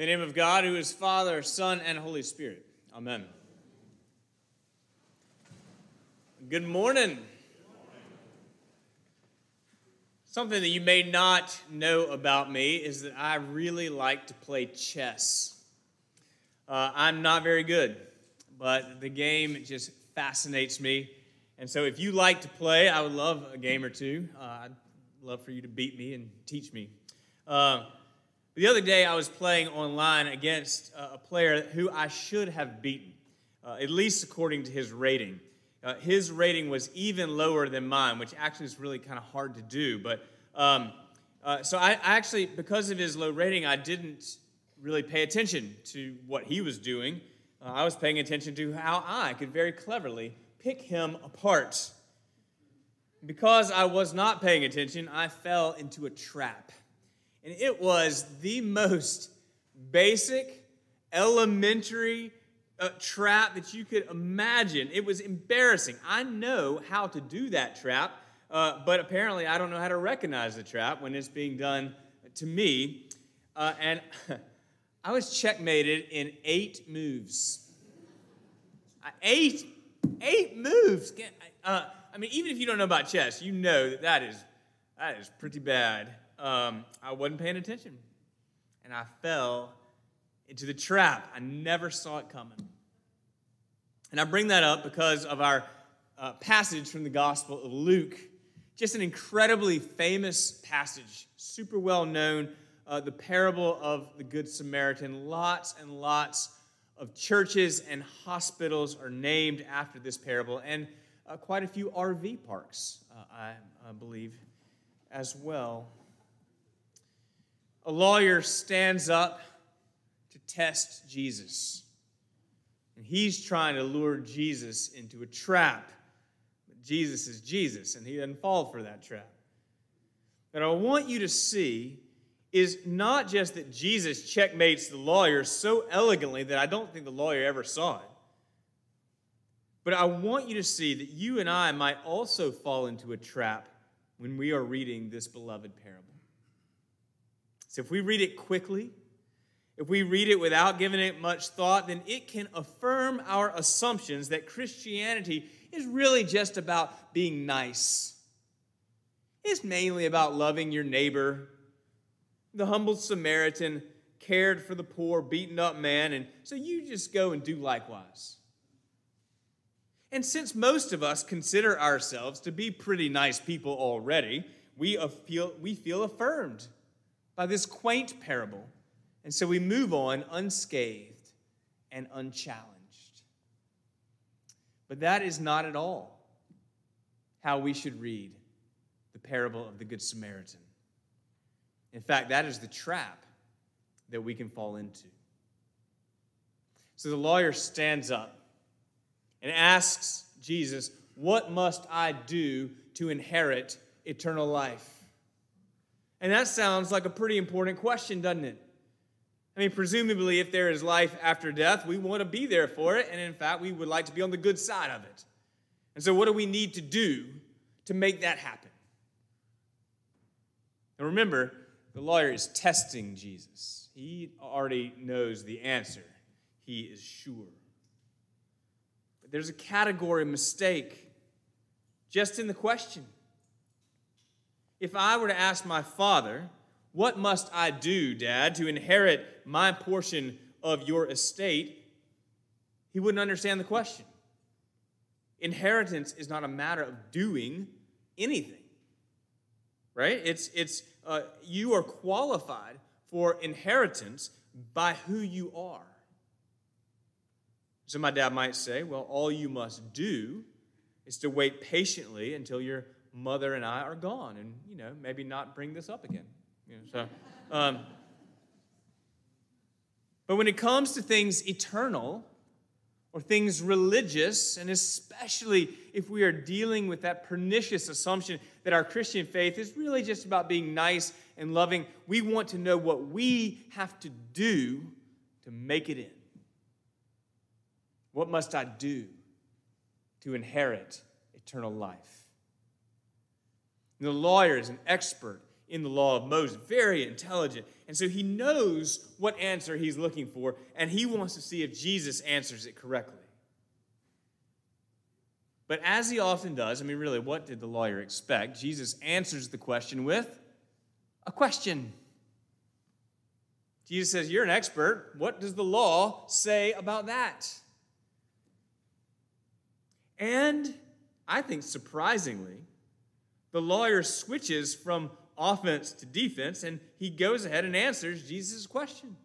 In the name of God, who is Father, Son, and Holy Spirit. Amen. Good morning. Something that you may not know about me is that I really like to play chess. Uh, I'm not very good, but the game just fascinates me. And so, if you like to play, I would love a game or two. Uh, I'd love for you to beat me and teach me. Uh, the other day, I was playing online against a player who I should have beaten, uh, at least according to his rating. Uh, his rating was even lower than mine, which actually is really kind of hard to do. But um, uh, so I, I actually, because of his low rating, I didn't really pay attention to what he was doing. Uh, I was paying attention to how I could very cleverly pick him apart. Because I was not paying attention, I fell into a trap. And it was the most basic, elementary uh, trap that you could imagine. It was embarrassing. I know how to do that trap, uh, but apparently I don't know how to recognize the trap when it's being done to me. Uh, and I was checkmated in eight moves. Eight, eight moves. Uh, I mean, even if you don't know about chess, you know that that is, that is pretty bad. Um, I wasn't paying attention, and I fell into the trap. I never saw it coming. And I bring that up because of our uh, passage from the Gospel of Luke. Just an incredibly famous passage, super well known uh, the parable of the Good Samaritan. Lots and lots of churches and hospitals are named after this parable, and uh, quite a few RV parks, uh, I, I believe, as well. A lawyer stands up to test Jesus. And he's trying to lure Jesus into a trap. But Jesus is Jesus, and he doesn't fall for that trap. But I want you to see is not just that Jesus checkmates the lawyer so elegantly that I don't think the lawyer ever saw it. But I want you to see that you and I might also fall into a trap when we are reading this beloved parable. So if we read it quickly, if we read it without giving it much thought, then it can affirm our assumptions that Christianity is really just about being nice. It's mainly about loving your neighbor, the humble Samaritan cared for the poor, beaten up man, and so you just go and do likewise. And since most of us consider ourselves to be pretty nice people already, we feel, we feel affirmed by this quaint parable. And so we move on unscathed and unchallenged. But that is not at all how we should read the parable of the Good Samaritan. In fact, that is the trap that we can fall into. So the lawyer stands up and asks Jesus, What must I do to inherit eternal life? And that sounds like a pretty important question, doesn't it? I mean, presumably, if there is life after death, we want to be there for it. And in fact, we would like to be on the good side of it. And so, what do we need to do to make that happen? And remember, the lawyer is testing Jesus. He already knows the answer, he is sure. But there's a category mistake just in the question. If I were to ask my father, What must I do, Dad, to inherit my portion of your estate? he wouldn't understand the question. Inheritance is not a matter of doing anything, right? It's, it's uh, you are qualified for inheritance by who you are. So my dad might say, well, all you must do is to wait patiently until your mother and I are gone and, you know, maybe not bring this up again. You know, so, um, but when it comes to things eternal, or things religious, and especially if we are dealing with that pernicious assumption that our Christian faith is really just about being nice and loving, we want to know what we have to do to make it in. What must I do to inherit eternal life? And the lawyer is an expert in the law of Moses, very intelligent. And so he knows what answer he's looking for, and he wants to see if Jesus answers it correctly. But as he often does, I mean, really, what did the lawyer expect? Jesus answers the question with a question. Jesus says, You're an expert. What does the law say about that? And I think surprisingly, the lawyer switches from offense to defense and he goes ahead and answers Jesus' question.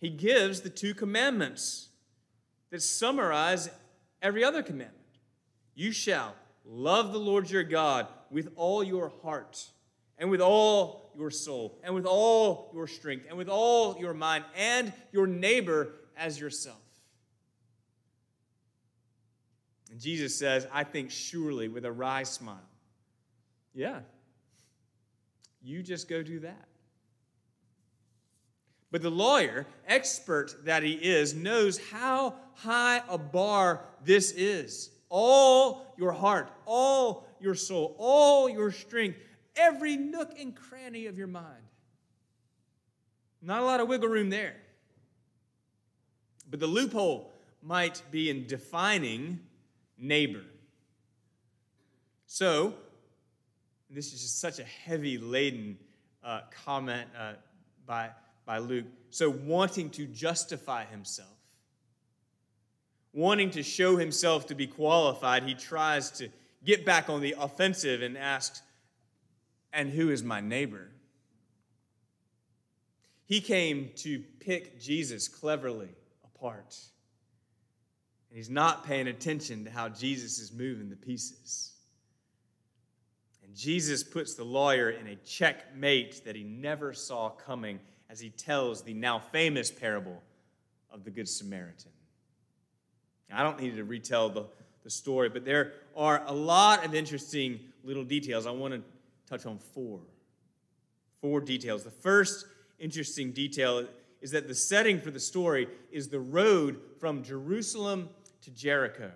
He gives the two commandments that summarize every other commandment. You shall love the Lord your God with all your heart and with all your soul and with all your strength and with all your mind and your neighbor as yourself. And Jesus says, I think surely with a wry smile, yeah, you just go do that. But the lawyer, expert that he is, knows how high a bar this is. All your heart, all your soul, all your strength, every nook and cranny of your mind. Not a lot of wiggle room there. But the loophole might be in defining neighbor. So, this is just such a heavy laden uh, comment uh, by, by Luke. So, wanting to justify himself, wanting to show himself to be qualified, he tries to get back on the offensive and asks, And who is my neighbor? He came to pick Jesus cleverly apart. And he's not paying attention to how Jesus is moving the pieces. And Jesus puts the lawyer in a checkmate that he never saw coming as he tells the now famous parable of the Good Samaritan. I don't need to retell the, the story, but there are a lot of interesting little details. I want to touch on four. Four details. The first interesting detail is that the setting for the story is the road from Jerusalem to Jericho.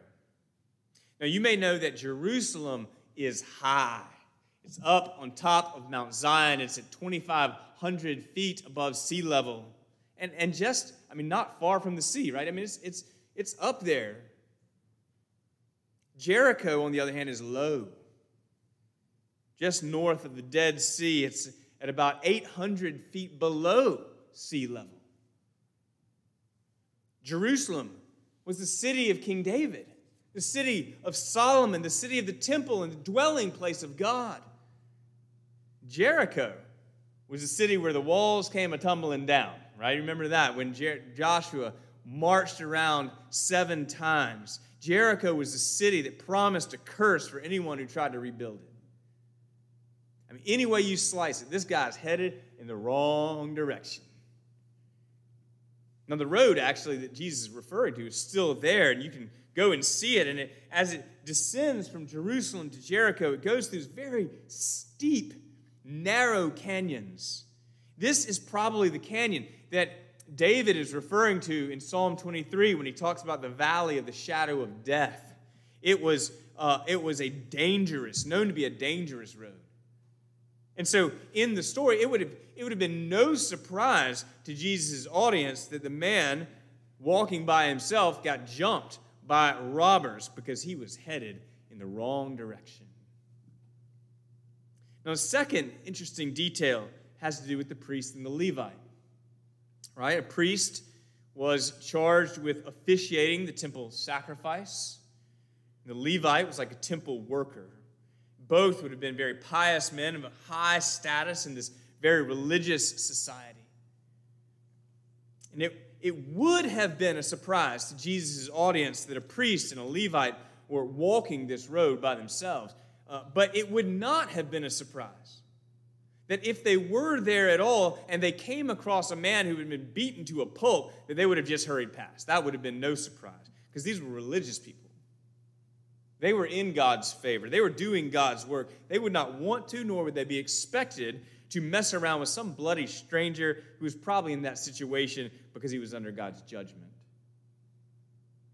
Now, you may know that Jerusalem is high. It's up on top of Mount Zion. It's at 2,500 feet above sea level. And, and just, I mean, not far from the sea, right? I mean, it's, it's, it's up there. Jericho, on the other hand, is low. Just north of the Dead Sea, it's at about 800 feet below sea level. Jerusalem was the city of King David, the city of Solomon, the city of the temple and the dwelling place of God. Jericho was a city where the walls came a tumbling down, right? Remember that when Jer- Joshua marched around seven times. Jericho was a city that promised a curse for anyone who tried to rebuild it. I mean, any way you slice it, this guy's headed in the wrong direction. Now, the road actually that Jesus is referring to is still there, and you can go and see it. And it, as it descends from Jerusalem to Jericho, it goes through these very steep, narrow canyons. This is probably the canyon that David is referring to in Psalm 23 when he talks about the valley of the shadow of death. It was, uh, it was a dangerous, known to be a dangerous road. And so in the story, it would have, it would have been no surprise to Jesus' audience that the man walking by himself got jumped by robbers because he was headed in the wrong direction. Now, the second interesting detail has to do with the priest and the Levite. Right? A priest was charged with officiating the temple sacrifice. The Levite was like a temple worker both would have been very pious men of a high status in this very religious society. And it, it would have been a surprise to Jesus' audience that a priest and a Levite were walking this road by themselves. Uh, but it would not have been a surprise that if they were there at all and they came across a man who had been beaten to a pulp, that they would have just hurried past. That would have been no surprise because these were religious people. They were in God's favor. They were doing God's work. They would not want to, nor would they be expected to mess around with some bloody stranger who was probably in that situation because he was under God's judgment,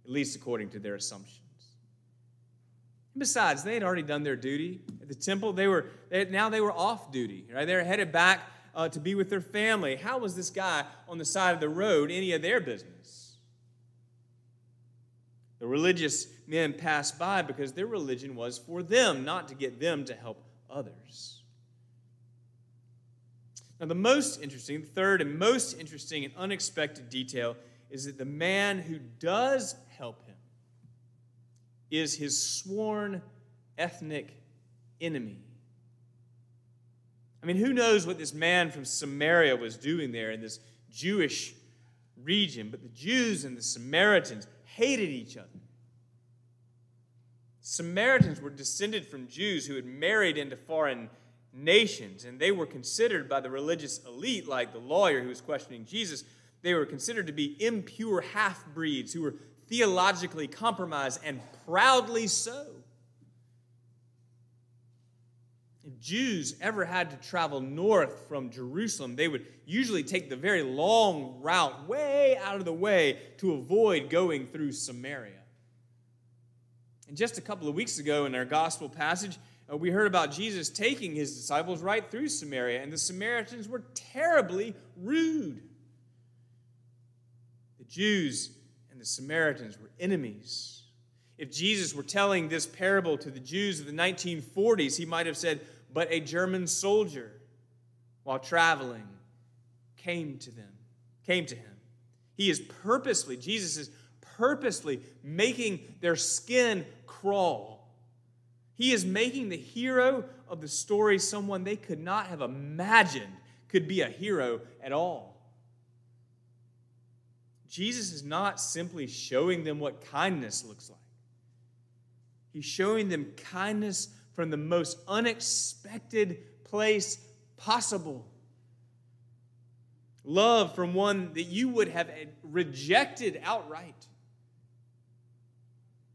at least according to their assumptions. And besides, they had already done their duty at the temple. They were they, now they were off duty, right? They were headed back uh, to be with their family. How was this guy on the side of the road any of their business? The religious men passed by because their religion was for them, not to get them to help others. Now, the most interesting, third and most interesting and unexpected detail is that the man who does help him is his sworn ethnic enemy. I mean, who knows what this man from Samaria was doing there in this Jewish region? But the Jews and the Samaritans hated each other. Samaritans were descended from Jews who had married into foreign nations, and they were considered by the religious elite, like the lawyer who was questioning Jesus, they were considered to be impure half breeds who were theologically compromised and proudly so. If Jews ever had to travel north from Jerusalem, they would usually take the very long route way out of the way to avoid going through Samaria. And just a couple of weeks ago in our gospel passage, uh, we heard about Jesus taking his disciples right through Samaria, and the Samaritans were terribly rude. The Jews and the Samaritans were enemies. If Jesus were telling this parable to the Jews of the 1940s, he might have said, But a German soldier, while traveling, came to them, came to him. He is purposely, Jesus is purposely making their skin crawl. He is making the hero of the story someone they could not have imagined could be a hero at all. Jesus is not simply showing them what kindness looks like, He's showing them kindness from the most unexpected place possible. Love from one that you would have rejected outright.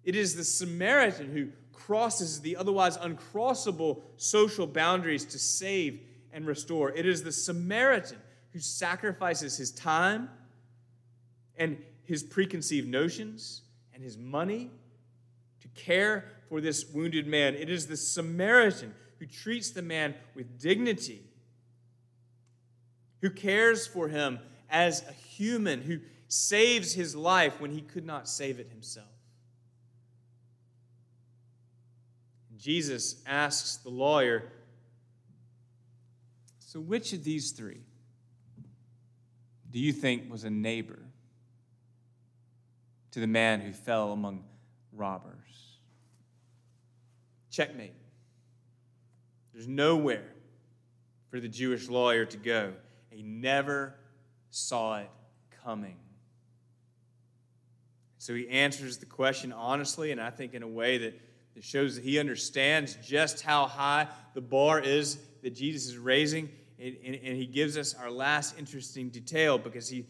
It is the Samaritan who crosses the otherwise uncrossable social boundaries to save and restore. It is the Samaritan who sacrifices his time and his preconceived notions and his money to care for this wounded man. It is the Samaritan who treats the man with dignity, who cares for him as a human, who saves his life when he could not save it himself. Jesus asks the lawyer, So which of these three do you think was a neighbor to the man who fell among robbers? Checkmate. There's nowhere for the Jewish lawyer to go. He never saw it coming. So he answers the question honestly, and I think in a way that it shows that he understands just how high the bar is that Jesus is raising. And, and, and he gives us our last interesting detail because he,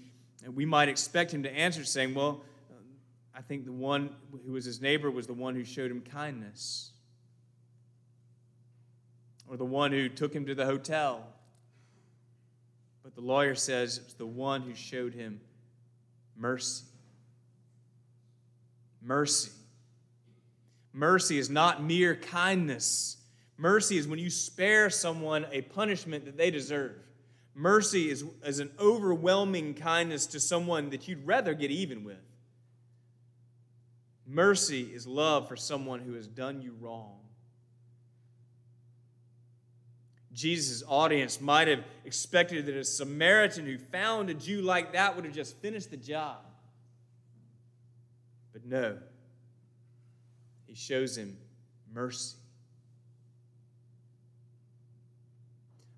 we might expect him to answer saying, Well, um, I think the one who was his neighbor was the one who showed him kindness, or the one who took him to the hotel. But the lawyer says it's the one who showed him mercy. Mercy. Mercy is not mere kindness. Mercy is when you spare someone a punishment that they deserve. Mercy is, is an overwhelming kindness to someone that you'd rather get even with. Mercy is love for someone who has done you wrong. Jesus' audience might have expected that a Samaritan who found a Jew like that would have just finished the job. But no, he shows him mercy.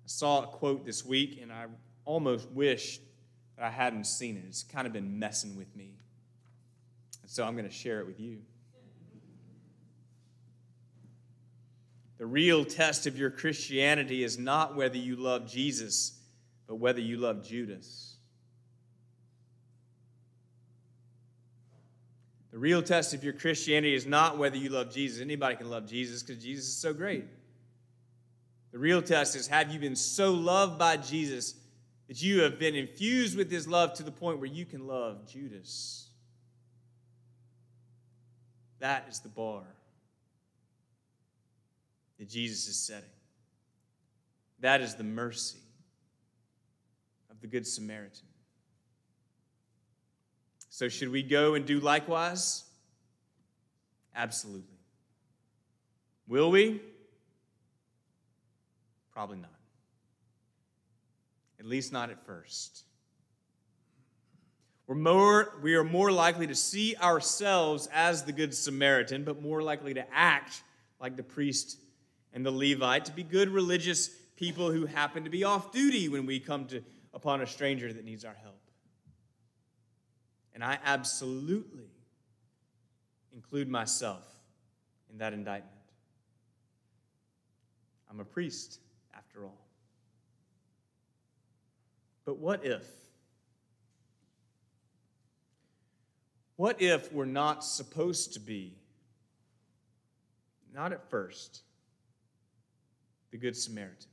I saw a quote this week, and I almost wish that I hadn't seen it. It's kind of been messing with me. And so I'm going to share it with you. The real test of your Christianity is not whether you love Jesus, but whether you love Judas. The real test of your Christianity is not whether you love Jesus. Anybody can love Jesus because Jesus is so great. The real test is have you been so loved by Jesus that you have been infused with his love to the point where you can love Judas? That is the bar. that Jesus is setting. That is the mercy of the Good Samaritan. So, should we go and do likewise? Absolutely. Will we? Probably not. At least not at first. We're more, we are more likely to see ourselves as the Good Samaritan, but more likely to act like the priest and the Levite, to be good religious people who happen to be off duty when we come to, upon a stranger that needs our help. And I absolutely include myself in that indictment. I'm a priest, after all. But what if? What if we're not supposed to be, not at first, the Good Samaritan?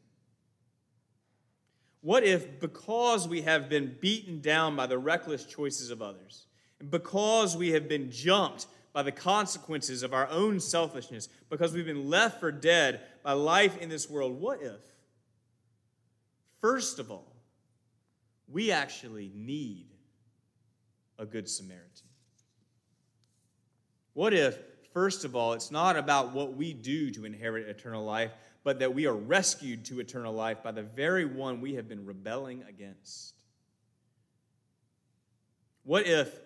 What if, because we have been beaten down by the reckless choices of others, and because we have been jumped by the consequences of our own selfishness, because we've been left for dead by life in this world, what if, first of all, we actually need a good Samaritan? What if, first of all, it's not about what we do to inherit eternal life, but that we are rescued to eternal life by the very one we have been rebelling against? What if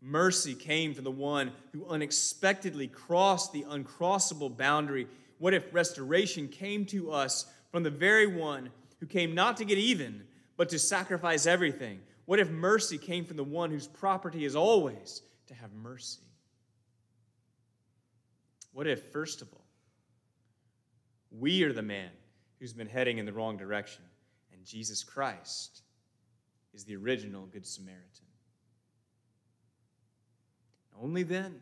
mercy came from the one who unexpectedly crossed the uncrossable boundary? What if restoration came to us from the very one who came not to get even, but to sacrifice everything? What if mercy came from the one whose property is always to have mercy? What if, first of all, we are the man who's been heading in the wrong direction, and Jesus Christ is the original Good Samaritan? Only then,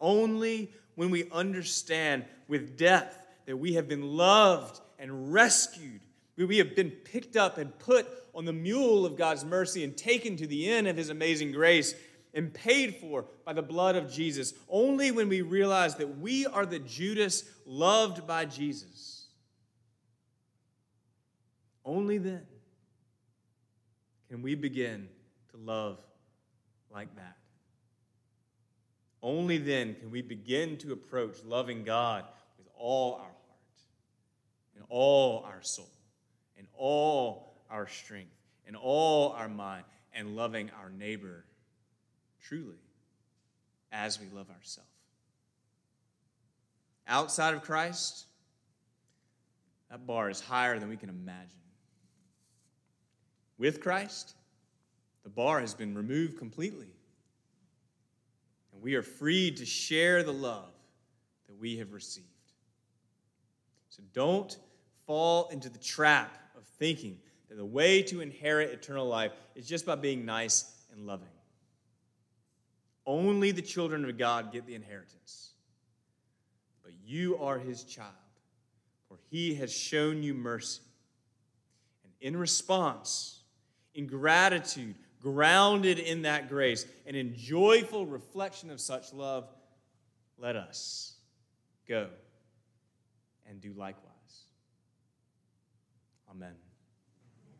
only when we understand with depth that we have been loved and rescued, we have been picked up and put on the mule of God's mercy and taken to the inn of his amazing grace and paid for by the blood of Jesus. Only when we realize that we are the Judas loved by Jesus. Only then can we begin to love like that. Only then can we begin to approach loving God with all our heart, and all our soul, and all our strength, and all our mind, and loving our neighbor truly as we love ourselves. Outside of Christ, that bar is higher than we can imagine. With Christ, the bar has been removed completely. And we are free to share the love that we have received. So don't fall into the trap of thinking that the way to inherit eternal life is just by being nice and loving. Only the children of God get the inheritance. But you are his child, for he has shown you mercy. And in response, in gratitude, grounded in that grace, and in joyful reflection of such love, let us go and do likewise. Amen.